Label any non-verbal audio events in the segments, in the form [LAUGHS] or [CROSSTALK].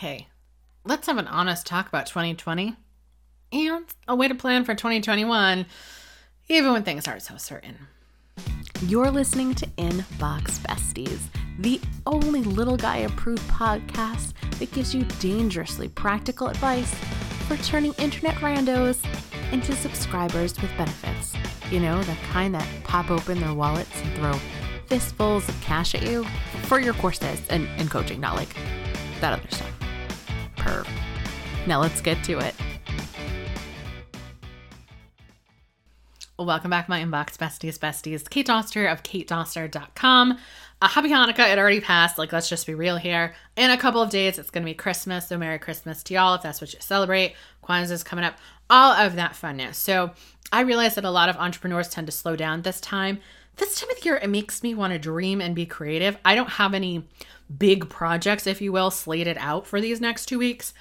Hey, let's have an honest talk about 2020 and a way to plan for 2021, even when things aren't so certain. You're listening to Inbox Besties, the only little guy approved podcast that gives you dangerously practical advice for turning internet randos into subscribers with benefits. You know, the kind that pop open their wallets and throw fistfuls of cash at you for your courses and, and coaching, not like that other stuff. Perv. Now let's get to it. Welcome back, my inbox besties, besties. Kate Doster of katedoster.com. Uh, happy Hanukkah. It already passed. Like, let's just be real here. In a couple of days, it's going to be Christmas. So, Merry Christmas to y'all if that's what you celebrate. Kwanzaa's coming up. All of that funness. So, I realize that a lot of entrepreneurs tend to slow down this time. This time of year, it makes me want to dream and be creative. I don't have any big projects, if you will, slated out for these next two weeks,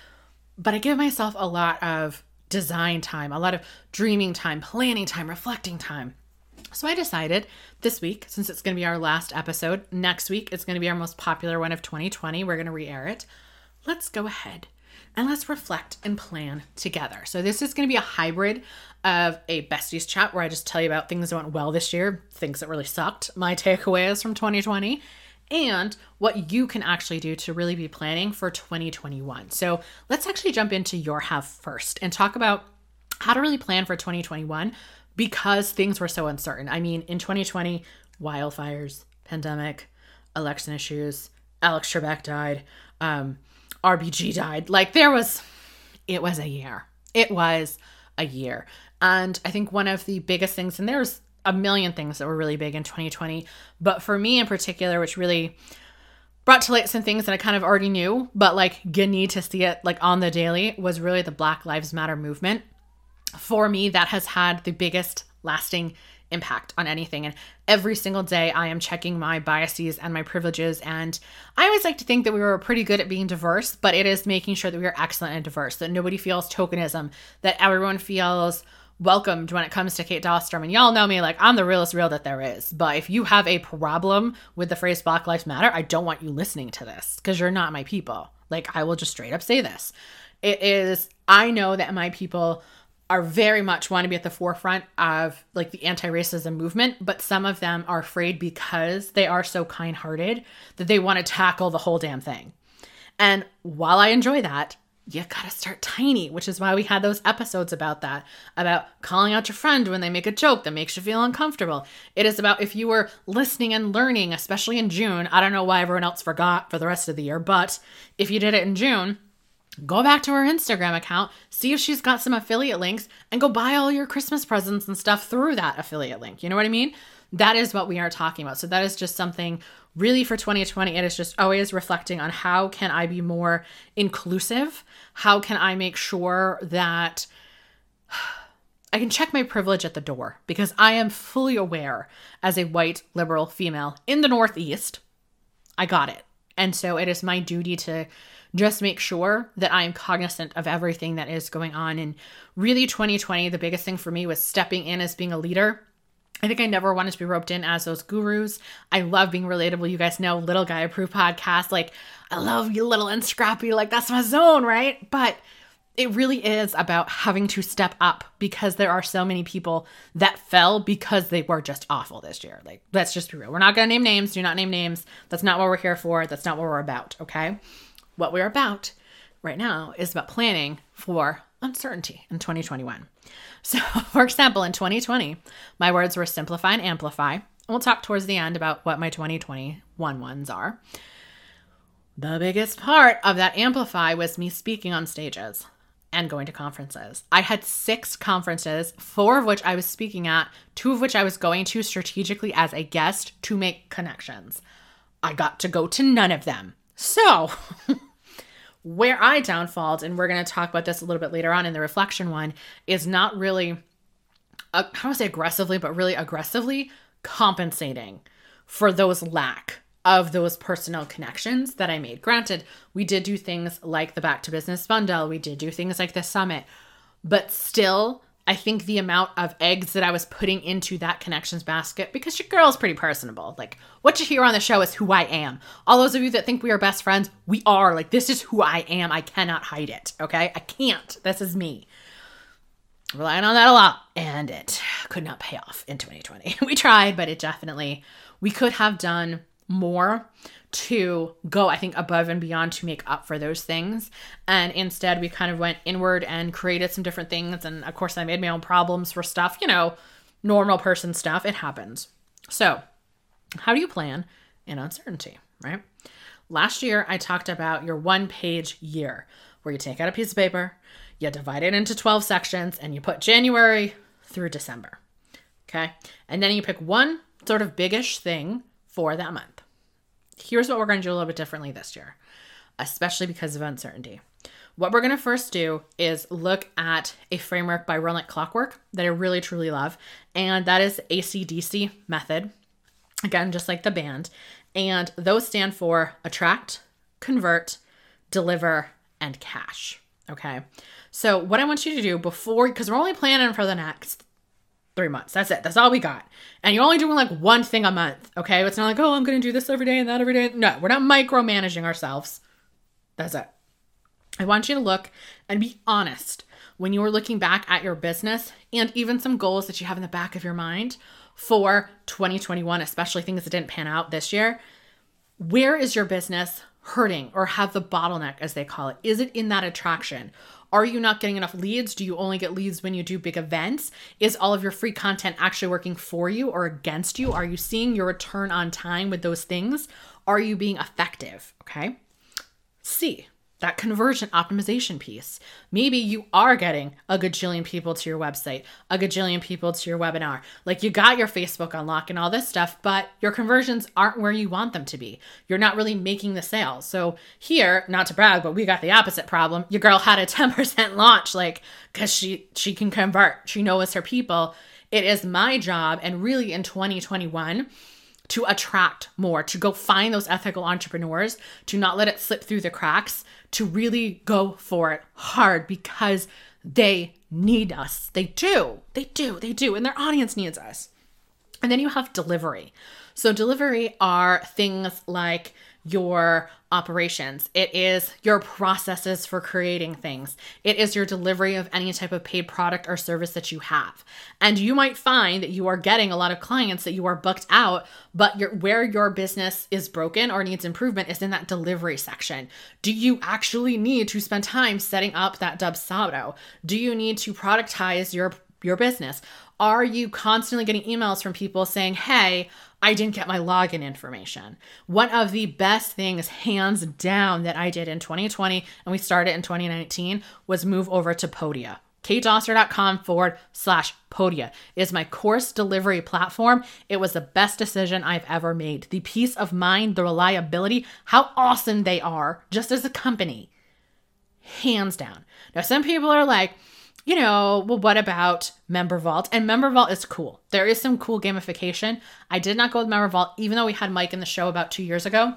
but I give myself a lot of design time, a lot of dreaming time, planning time, reflecting time. So I decided this week, since it's going to be our last episode, next week it's going to be our most popular one of 2020. We're going to re air it. Let's go ahead and let's reflect and plan together. So this is going to be a hybrid of a besties chat where I just tell you about things that went well this year, things that really sucked, my takeaways from 2020, and what you can actually do to really be planning for 2021. So let's actually jump into your have first and talk about how to really plan for 2021 because things were so uncertain. I mean, in 2020, wildfires, pandemic, election issues, Alex Trebek died, um, RBG died. Like there was, it was a year. It was a year. And I think one of the biggest things, and there's a million things that were really big in 2020. But for me in particular, which really brought to light some things that I kind of already knew, but like you need to see it like on the daily was really the Black Lives Matter movement. For me, that has had the biggest lasting impact on anything. And every single day, I am checking my biases and my privileges. And I always like to think that we were pretty good at being diverse, but it is making sure that we are excellent and diverse, that nobody feels tokenism, that everyone feels welcomed when it comes to Kate Dostrom. And y'all know me, like, I'm the realest real that there is. But if you have a problem with the phrase Black Lives Matter, I don't want you listening to this because you're not my people. Like, I will just straight up say this. It is, I know that my people are very much want to be at the forefront of like the anti-racism movement but some of them are afraid because they are so kind-hearted that they want to tackle the whole damn thing and while i enjoy that you gotta start tiny, which is why we had those episodes about that, about calling out your friend when they make a joke that makes you feel uncomfortable. It is about if you were listening and learning, especially in June. I don't know why everyone else forgot for the rest of the year, but if you did it in June, go back to her Instagram account, see if she's got some affiliate links, and go buy all your Christmas presents and stuff through that affiliate link. You know what I mean? That is what we are talking about. So that is just something really for 2020 it is just always reflecting on how can I be more inclusive? How can I make sure that [SIGHS] I can check my privilege at the door because I am fully aware as a white liberal female in the Northeast, I got it. And so it is my duty to just make sure that I am cognizant of everything that is going on. And really, 2020, the biggest thing for me was stepping in as being a leader I think I never wanted to be roped in as those gurus. I love being relatable. You guys know Little Guy Approved podcast. Like, I love you little and scrappy. Like, that's my zone, right? But it really is about having to step up because there are so many people that fell because they were just awful this year. Like, let's just be real. We're not going to name names. Do not name names. That's not what we're here for. That's not what we're about, okay? What we're about right now is about planning for uncertainty in 2021. So, [LAUGHS] for example, in 2020, my words were simplify and amplify. We'll talk towards the end about what my 2021 ones are. The biggest part of that amplify was me speaking on stages and going to conferences. I had six conferences, four of which I was speaking at, two of which I was going to strategically as a guest to make connections. I got to go to none of them. So, [LAUGHS] Where I downfalled, and we're going to talk about this a little bit later on in the reflection one, is not really, uh, I say aggressively, but really aggressively compensating for those lack of those personal connections that I made. Granted, we did do things like the Back to Business Bundle, we did do things like the summit, but still, I think the amount of eggs that I was putting into that connections basket, because your girl's pretty personable. Like, what you hear on the show is who I am. All those of you that think we are best friends, we are. Like, this is who I am. I cannot hide it. Okay. I can't. This is me. Relying on that a lot, and it could not pay off in 2020. [LAUGHS] we tried, but it definitely, we could have done more to go, I think, above and beyond to make up for those things. And instead, we kind of went inward and created some different things. And of course, I made my own problems for stuff, you know, normal person stuff. It happens. So, how do you plan in uncertainty, right? Last year, I talked about your one page year where you take out a piece of paper, you divide it into 12 sections, and you put January through December. Okay. And then you pick one sort of biggish thing for that month here's what we're going to do a little bit differently this year, especially because of uncertainty. What we're going to first do is look at a framework by Like Clockwork that I really truly love, and that is ACDC method. Again, just like the band. And those stand for attract, convert, deliver, and cash. Okay. So, what I want you to do before, because we're only planning for the next three months. That's it. That's all we got. And you're only doing like one thing a month. Okay. It's not like, oh, I'm going to do this every day and that every day. No, we're not micromanaging ourselves. That's it. I want you to look and be honest when you are looking back at your business and even some goals that you have in the back of your mind for 2021, especially things that didn't pan out this year. Where is your business hurting or have the bottleneck, as they call it? Is it in that attraction? Are you not getting enough leads? Do you only get leads when you do big events? Is all of your free content actually working for you or against you? Are you seeing your return on time with those things? Are you being effective? Okay. C, that conversion optimization piece. Maybe you are getting a gajillion people to your website, a gajillion people to your webinar. Like you got your Facebook unlock and all this stuff, but your conversions aren't where you want them to be. You're not really making the sales. So here, not to brag, but we got the opposite problem. Your girl had a [LAUGHS] 10% launch, like, cause she she can convert. She knows her people. It is my job, and really in 2021 to attract more, to go find those ethical entrepreneurs, to not let it slip through the cracks, to really go for it hard because they need us. They do. They do. They do. And their audience needs us. And then you have delivery. So, delivery are things like your operations. It is your processes for creating things. It is your delivery of any type of paid product or service that you have. And you might find that you are getting a lot of clients that you are booked out, but your, where your business is broken or needs improvement is in that delivery section. Do you actually need to spend time setting up that Dubsado? Do you need to productize your your business? Are you constantly getting emails from people saying, "Hey, I didn't get my login information. One of the best things, hands down, that I did in 2020 and we started in 2019 was move over to Podia. katedoster.com forward slash Podia is my course delivery platform. It was the best decision I've ever made. The peace of mind, the reliability, how awesome they are just as a company. Hands down. Now, some people are like, you know, well, what about MemberVault? And MemberVault is cool. There is some cool gamification. I did not go with MemberVault, even though we had Mike in the show about two years ago,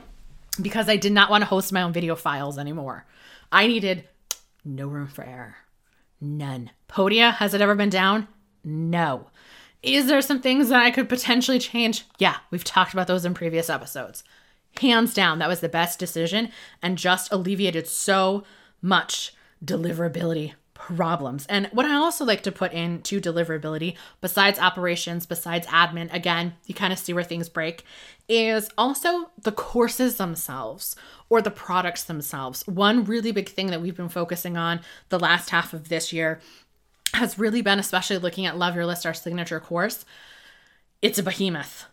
because I did not want to host my own video files anymore. I needed no room for error. None. Podia, has it ever been down? No. Is there some things that I could potentially change? Yeah, we've talked about those in previous episodes. Hands down, that was the best decision and just alleviated so much deliverability problems. And what I also like to put into deliverability, besides operations, besides admin, again, you kind of see where things break, is also the courses themselves or the products themselves. One really big thing that we've been focusing on the last half of this year has really been, especially looking at Love Your List, our signature course. It's a behemoth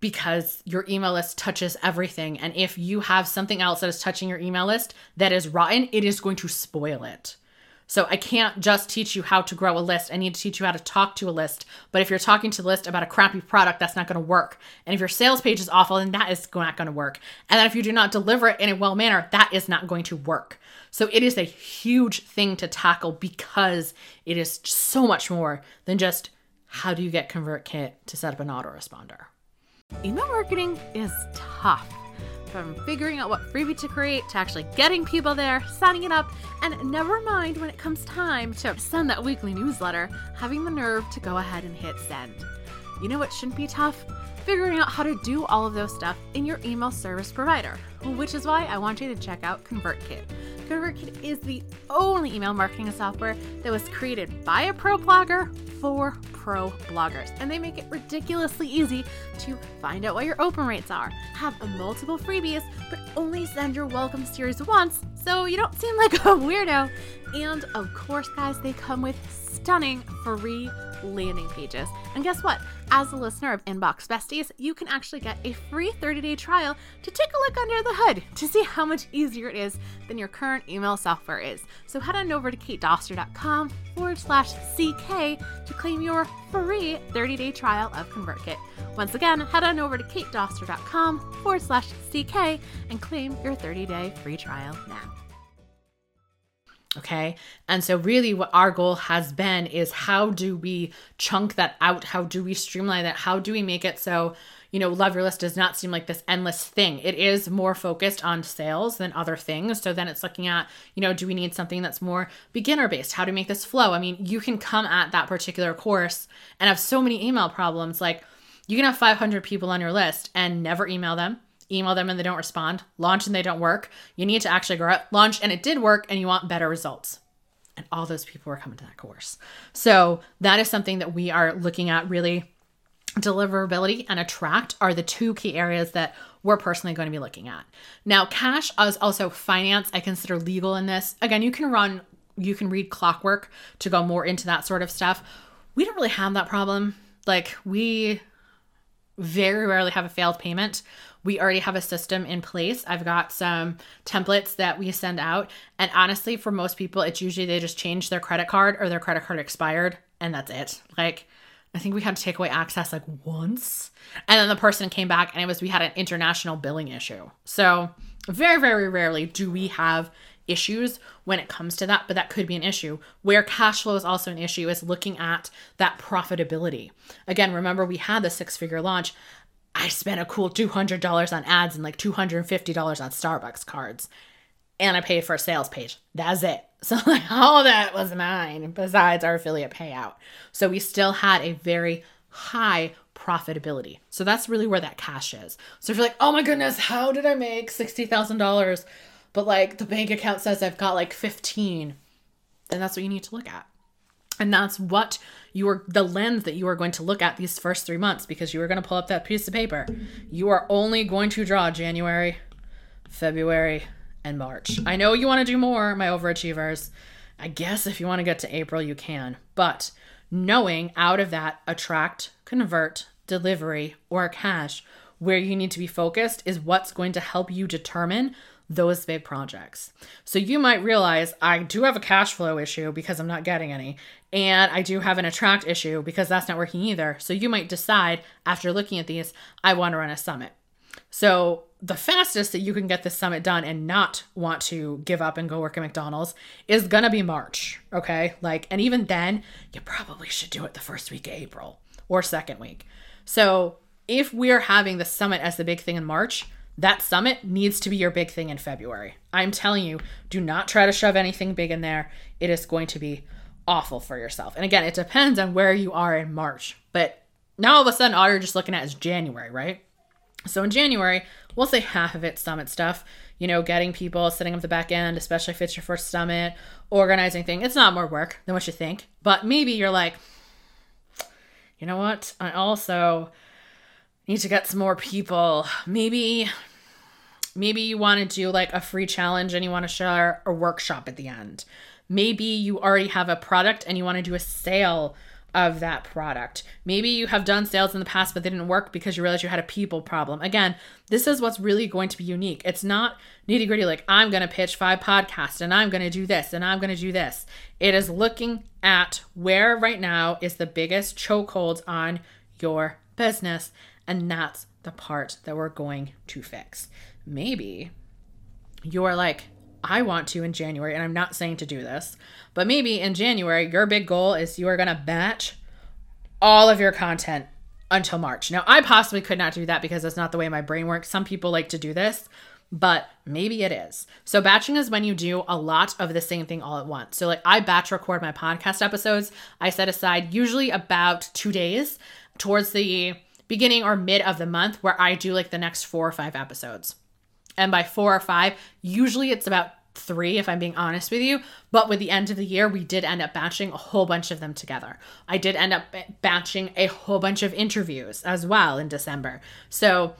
because your email list touches everything. And if you have something else that is touching your email list that is rotten, it is going to spoil it. So I can't just teach you how to grow a list. I need to teach you how to talk to a list. But if you're talking to the list about a crappy product, that's not going to work. And if your sales page is awful, then that is not going to work. And then if you do not deliver it in a well manner, that is not going to work. So it is a huge thing to tackle because it is so much more than just how do you get ConvertKit to set up an autoresponder. Email marketing is tough from figuring out what freebie to create to actually getting people there, signing it up, and never mind when it comes time to send that weekly newsletter, having the nerve to go ahead and hit send. You know what shouldn't be tough? Figuring out how to do all of those stuff in your email service provider, which is why I want you to check out ConvertKit. ConvertKit is the only email marketing software that was created by a pro blogger for pro bloggers. And they make it ridiculously easy to find out what your open rates are, have multiple freebies, but only send your welcome series once so you don't seem like a [LAUGHS] weirdo. And of course, guys, they come with stunning free landing pages. And guess what? As a listener of Inbox Besties, you can actually get a free 30 day trial to take a look under the hood to see how much easier it is than your current email software is. So head on over to katedoster.com forward slash CK to claim your free 30 day trial of ConvertKit. Once again, head on over to katedoster.com forward slash CK and claim your 30 day free trial now. Okay. And so, really, what our goal has been is how do we chunk that out? How do we streamline that? How do we make it so, you know, Love Your List does not seem like this endless thing? It is more focused on sales than other things. So, then it's looking at, you know, do we need something that's more beginner based? How do we make this flow? I mean, you can come at that particular course and have so many email problems. Like, you can have 500 people on your list and never email them email them and they don't respond, launch and they don't work. You need to actually go out, launch and it did work and you want better results. And all those people are coming to that course. So that is something that we are looking at really deliverability and attract are the two key areas that we're personally going to be looking at. Now, cash is also finance. I consider legal in this. Again, you can run, you can read clockwork to go more into that sort of stuff. We don't really have that problem. Like, we very rarely have a failed payment we already have a system in place. I've got some templates that we send out. And honestly, for most people, it's usually they just change their credit card or their credit card expired and that's it. Like, I think we had to take away access like once. And then the person came back and it was we had an international billing issue. So, very, very rarely do we have issues when it comes to that, but that could be an issue. Where cash flow is also an issue is looking at that profitability. Again, remember we had the six figure launch. I spent a cool $200 on ads and like $250 on Starbucks cards. And I paid for a sales page. That's it. [LAUGHS] So, like, all that was mine besides our affiliate payout. So, we still had a very high profitability. So, that's really where that cash is. So, if you're like, oh my goodness, how did I make $60,000? But like the bank account says I've got like 15, then that's what you need to look at. And that's what you are the lens that you are going to look at these first three months because you are going to pull up that piece of paper. You are only going to draw January, February, and March. I know you want to do more, my overachievers. I guess if you want to get to April, you can. But knowing out of that attract, convert, delivery, or cash, where you need to be focused is what's going to help you determine those big projects. So you might realize I do have a cash flow issue because I'm not getting any, and I do have an attract issue because that's not working either. So you might decide after looking at these, I want to run a summit. So the fastest that you can get this summit done and not want to give up and go work at McDonald's is going to be March, okay? Like and even then, you probably should do it the first week of April or second week. So if we're having the summit as the big thing in March, that summit needs to be your big thing in February. I'm telling you, do not try to shove anything big in there. It is going to be awful for yourself. And again, it depends on where you are in March. But now all of a sudden, all you're just looking at is January, right? So in January, we'll say half of it summit stuff. You know, getting people, setting up the back end, especially if it's your first summit, organizing thing. It's not more work than what you think. But maybe you're like, you know what? I also need to get some more people. Maybe maybe you want to do like a free challenge and you want to share a workshop at the end. Maybe you already have a product and you want to do a sale of that product. Maybe you have done sales in the past, but they didn't work because you realized you had a people problem. Again, this is what's really going to be unique. It's not nitty gritty like, I'm going to pitch five podcasts and I'm going to do this and I'm going to do this. It is looking at where right now is the biggest chokeholds on your business. And that's the part that we're going to fix. Maybe you're like, I want to in January, and I'm not saying to do this, but maybe in January, your big goal is you are going to batch all of your content until March. Now, I possibly could not do that because that's not the way my brain works. Some people like to do this, but maybe it is. So, batching is when you do a lot of the same thing all at once. So, like, I batch record my podcast episodes. I set aside usually about two days towards the beginning or mid of the month where I do like the next four or five episodes. And by four or five, usually it's about three, if I'm being honest with you. But with the end of the year, we did end up batching a whole bunch of them together. I did end up batching a whole bunch of interviews as well in December. So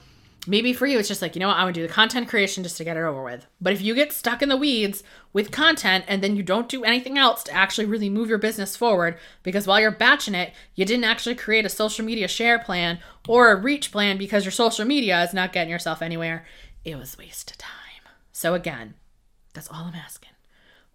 maybe for you, it's just like, you know what, I want to do the content creation just to get it over with. But if you get stuck in the weeds with content and then you don't do anything else to actually really move your business forward, because while you're batching it, you didn't actually create a social media share plan or a reach plan because your social media is not getting yourself anywhere, it was waste of time. So again, that's all I'm asking.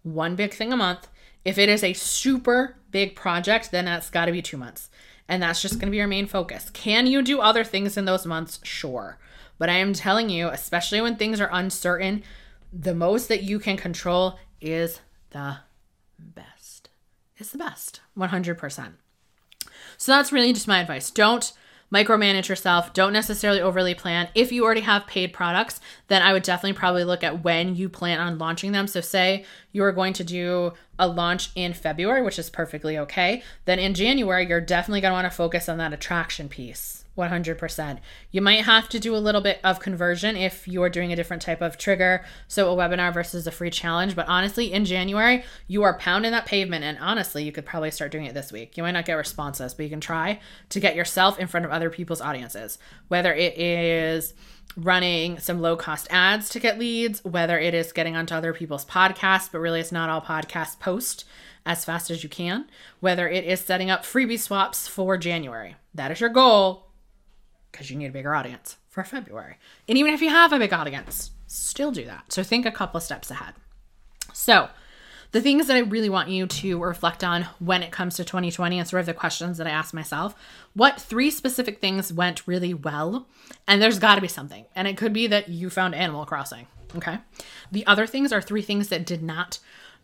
One big thing a month. If it is a super big project, then that's got to be two months. And that's just going to be your main focus. Can you do other things in those months? Sure. But I am telling you, especially when things are uncertain, the most that you can control is the best. It's the best, 100%. So that's really just my advice. Don't micromanage yourself. Don't necessarily overly plan. If you already have paid products, then I would definitely probably look at when you plan on launching them. So, say you are going to do a launch in February, which is perfectly okay, then in January, you're definitely going to want to focus on that attraction piece. 100%. You might have to do a little bit of conversion if you are doing a different type of trigger, so a webinar versus a free challenge. But honestly, in January, you are pounding that pavement. And honestly, you could probably start doing it this week. You might not get responses, but you can try to get yourself in front of other people's audiences, whether it is running some low cost ads to get leads, whether it is getting onto other people's podcasts, but really it's not all podcasts post as fast as you can, whether it is setting up freebie swaps for January. That is your goal because you need a bigger audience for February. And even if you have a big audience, still do that. So think a couple of steps ahead. So, the things that I really want you to reflect on when it comes to 2020 and sort of the questions that I asked myself what three specific things went really well? And there's got to be something. And it could be that you found Animal Crossing. Okay. The other things are three things that did not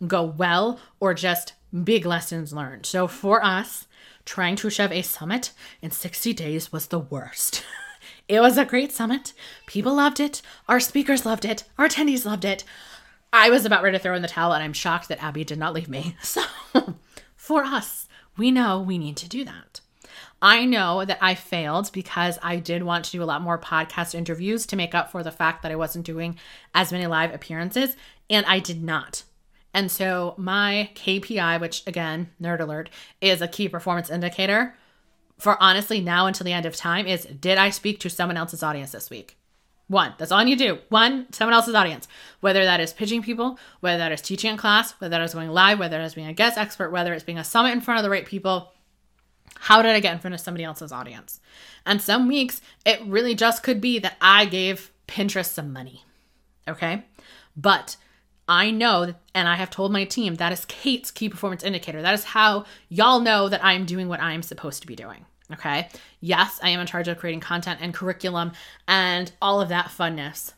go well or just big lessons learned. So for us, trying to shove a summit in 60 days was the worst. [LAUGHS] it was a great summit. People loved it. Our speakers loved it. Our attendees loved it. I was about ready to throw in the towel, and I'm shocked that Abby did not leave me. [LAUGHS] So, for us, we know we need to do that. I know that I failed because I did want to do a lot more podcast interviews to make up for the fact that I wasn't doing as many live appearances, and I did not. And so my KPI, which again, nerd alert, is a key performance indicator for honestly now until the end of time is did I speak to someone else's audience this week? One. That's all you do. One, someone else's audience. Whether that is pitching people, whether that is teaching a class, whether that is going live, whether that is being a guest expert, whether it's being a summit in front of the right people. How did I get in front of somebody else's audience? And some weeks, it really just could be that I gave Pinterest some money. Okay. But I know, and I have told my team that is Kate's key performance indicator. That is how y'all know that I'm doing what I'm supposed to be doing. Okay. Yes, I am in charge of creating content and curriculum and all of that funness.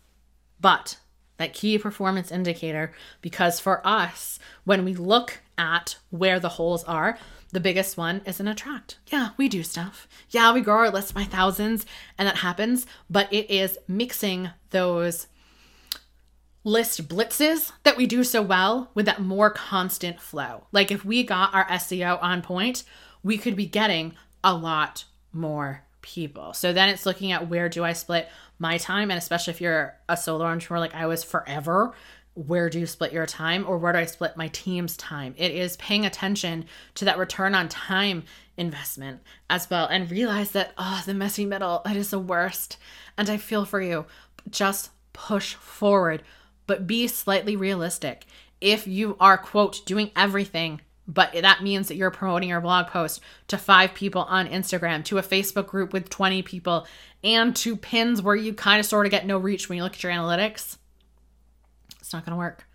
But that key performance indicator, because for us, when we look at where the holes are, the biggest one is an attract. Yeah, we do stuff. Yeah, we grow our list by thousands, and that happens, but it is mixing those list blitzes that we do so well with that more constant flow. Like if we got our SEO on point, we could be getting a lot more people. So then it's looking at where do I split my time and especially if you're a solo entrepreneur like I was forever, where do you split your time or where do I split my team's time? It is paying attention to that return on time investment as well and realize that oh the messy middle that is the worst and I feel for you. Just push forward but be slightly realistic. If you are, quote, doing everything, but that means that you're promoting your blog post to five people on Instagram, to a Facebook group with 20 people, and to pins where you kind of sort of get no reach when you look at your analytics, it's not going to work.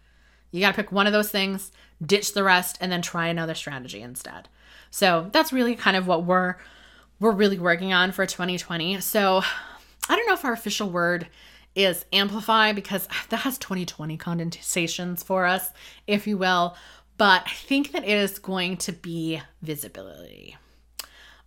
You got to pick one of those things, ditch the rest, and then try another strategy instead. So that's really kind of what we're we're really working on for 2020. So I don't know if our official word is amplify because [SIGHS] that has 2020 condensations for us, if you will. But I think that it is going to be visibility.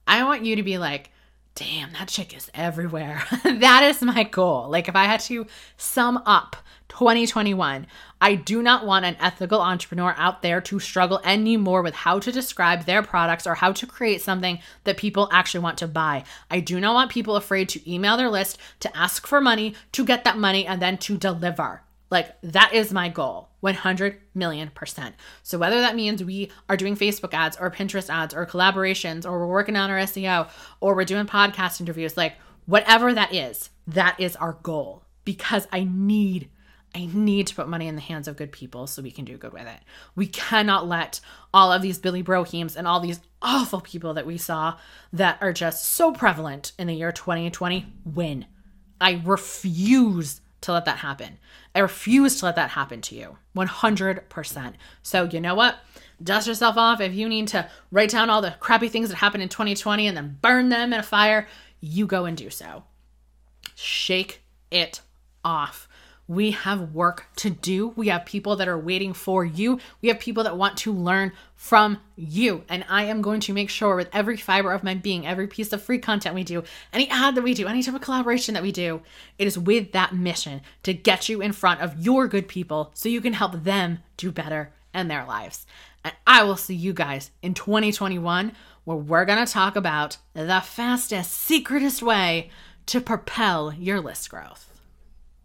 I want you to be like, damn, that chick is everywhere. [LAUGHS] that is my goal. Like, if I had to sum up 2021, I do not want an ethical entrepreneur out there to struggle anymore with how to describe their products or how to create something that people actually want to buy. I do not want people afraid to email their list, to ask for money, to get that money, and then to deliver. Like, that is my goal 100 million percent. So, whether that means we are doing Facebook ads or Pinterest ads or collaborations or we're working on our SEO or we're doing podcast interviews, like, whatever that is, that is our goal because I need. I need to put money in the hands of good people so we can do good with it. We cannot let all of these Billy Brohems and all these awful people that we saw that are just so prevalent in the year 2020 win. I refuse to let that happen. I refuse to let that happen to you 100%. So, you know what? Dust yourself off. If you need to write down all the crappy things that happened in 2020 and then burn them in a fire, you go and do so. Shake it off. We have work to do. We have people that are waiting for you. We have people that want to learn from you. And I am going to make sure with every fiber of my being, every piece of free content we do, any ad that we do, any type of collaboration that we do, it is with that mission to get you in front of your good people so you can help them do better in their lives. And I will see you guys in 2021 where we're going to talk about the fastest, secretest way to propel your list growth.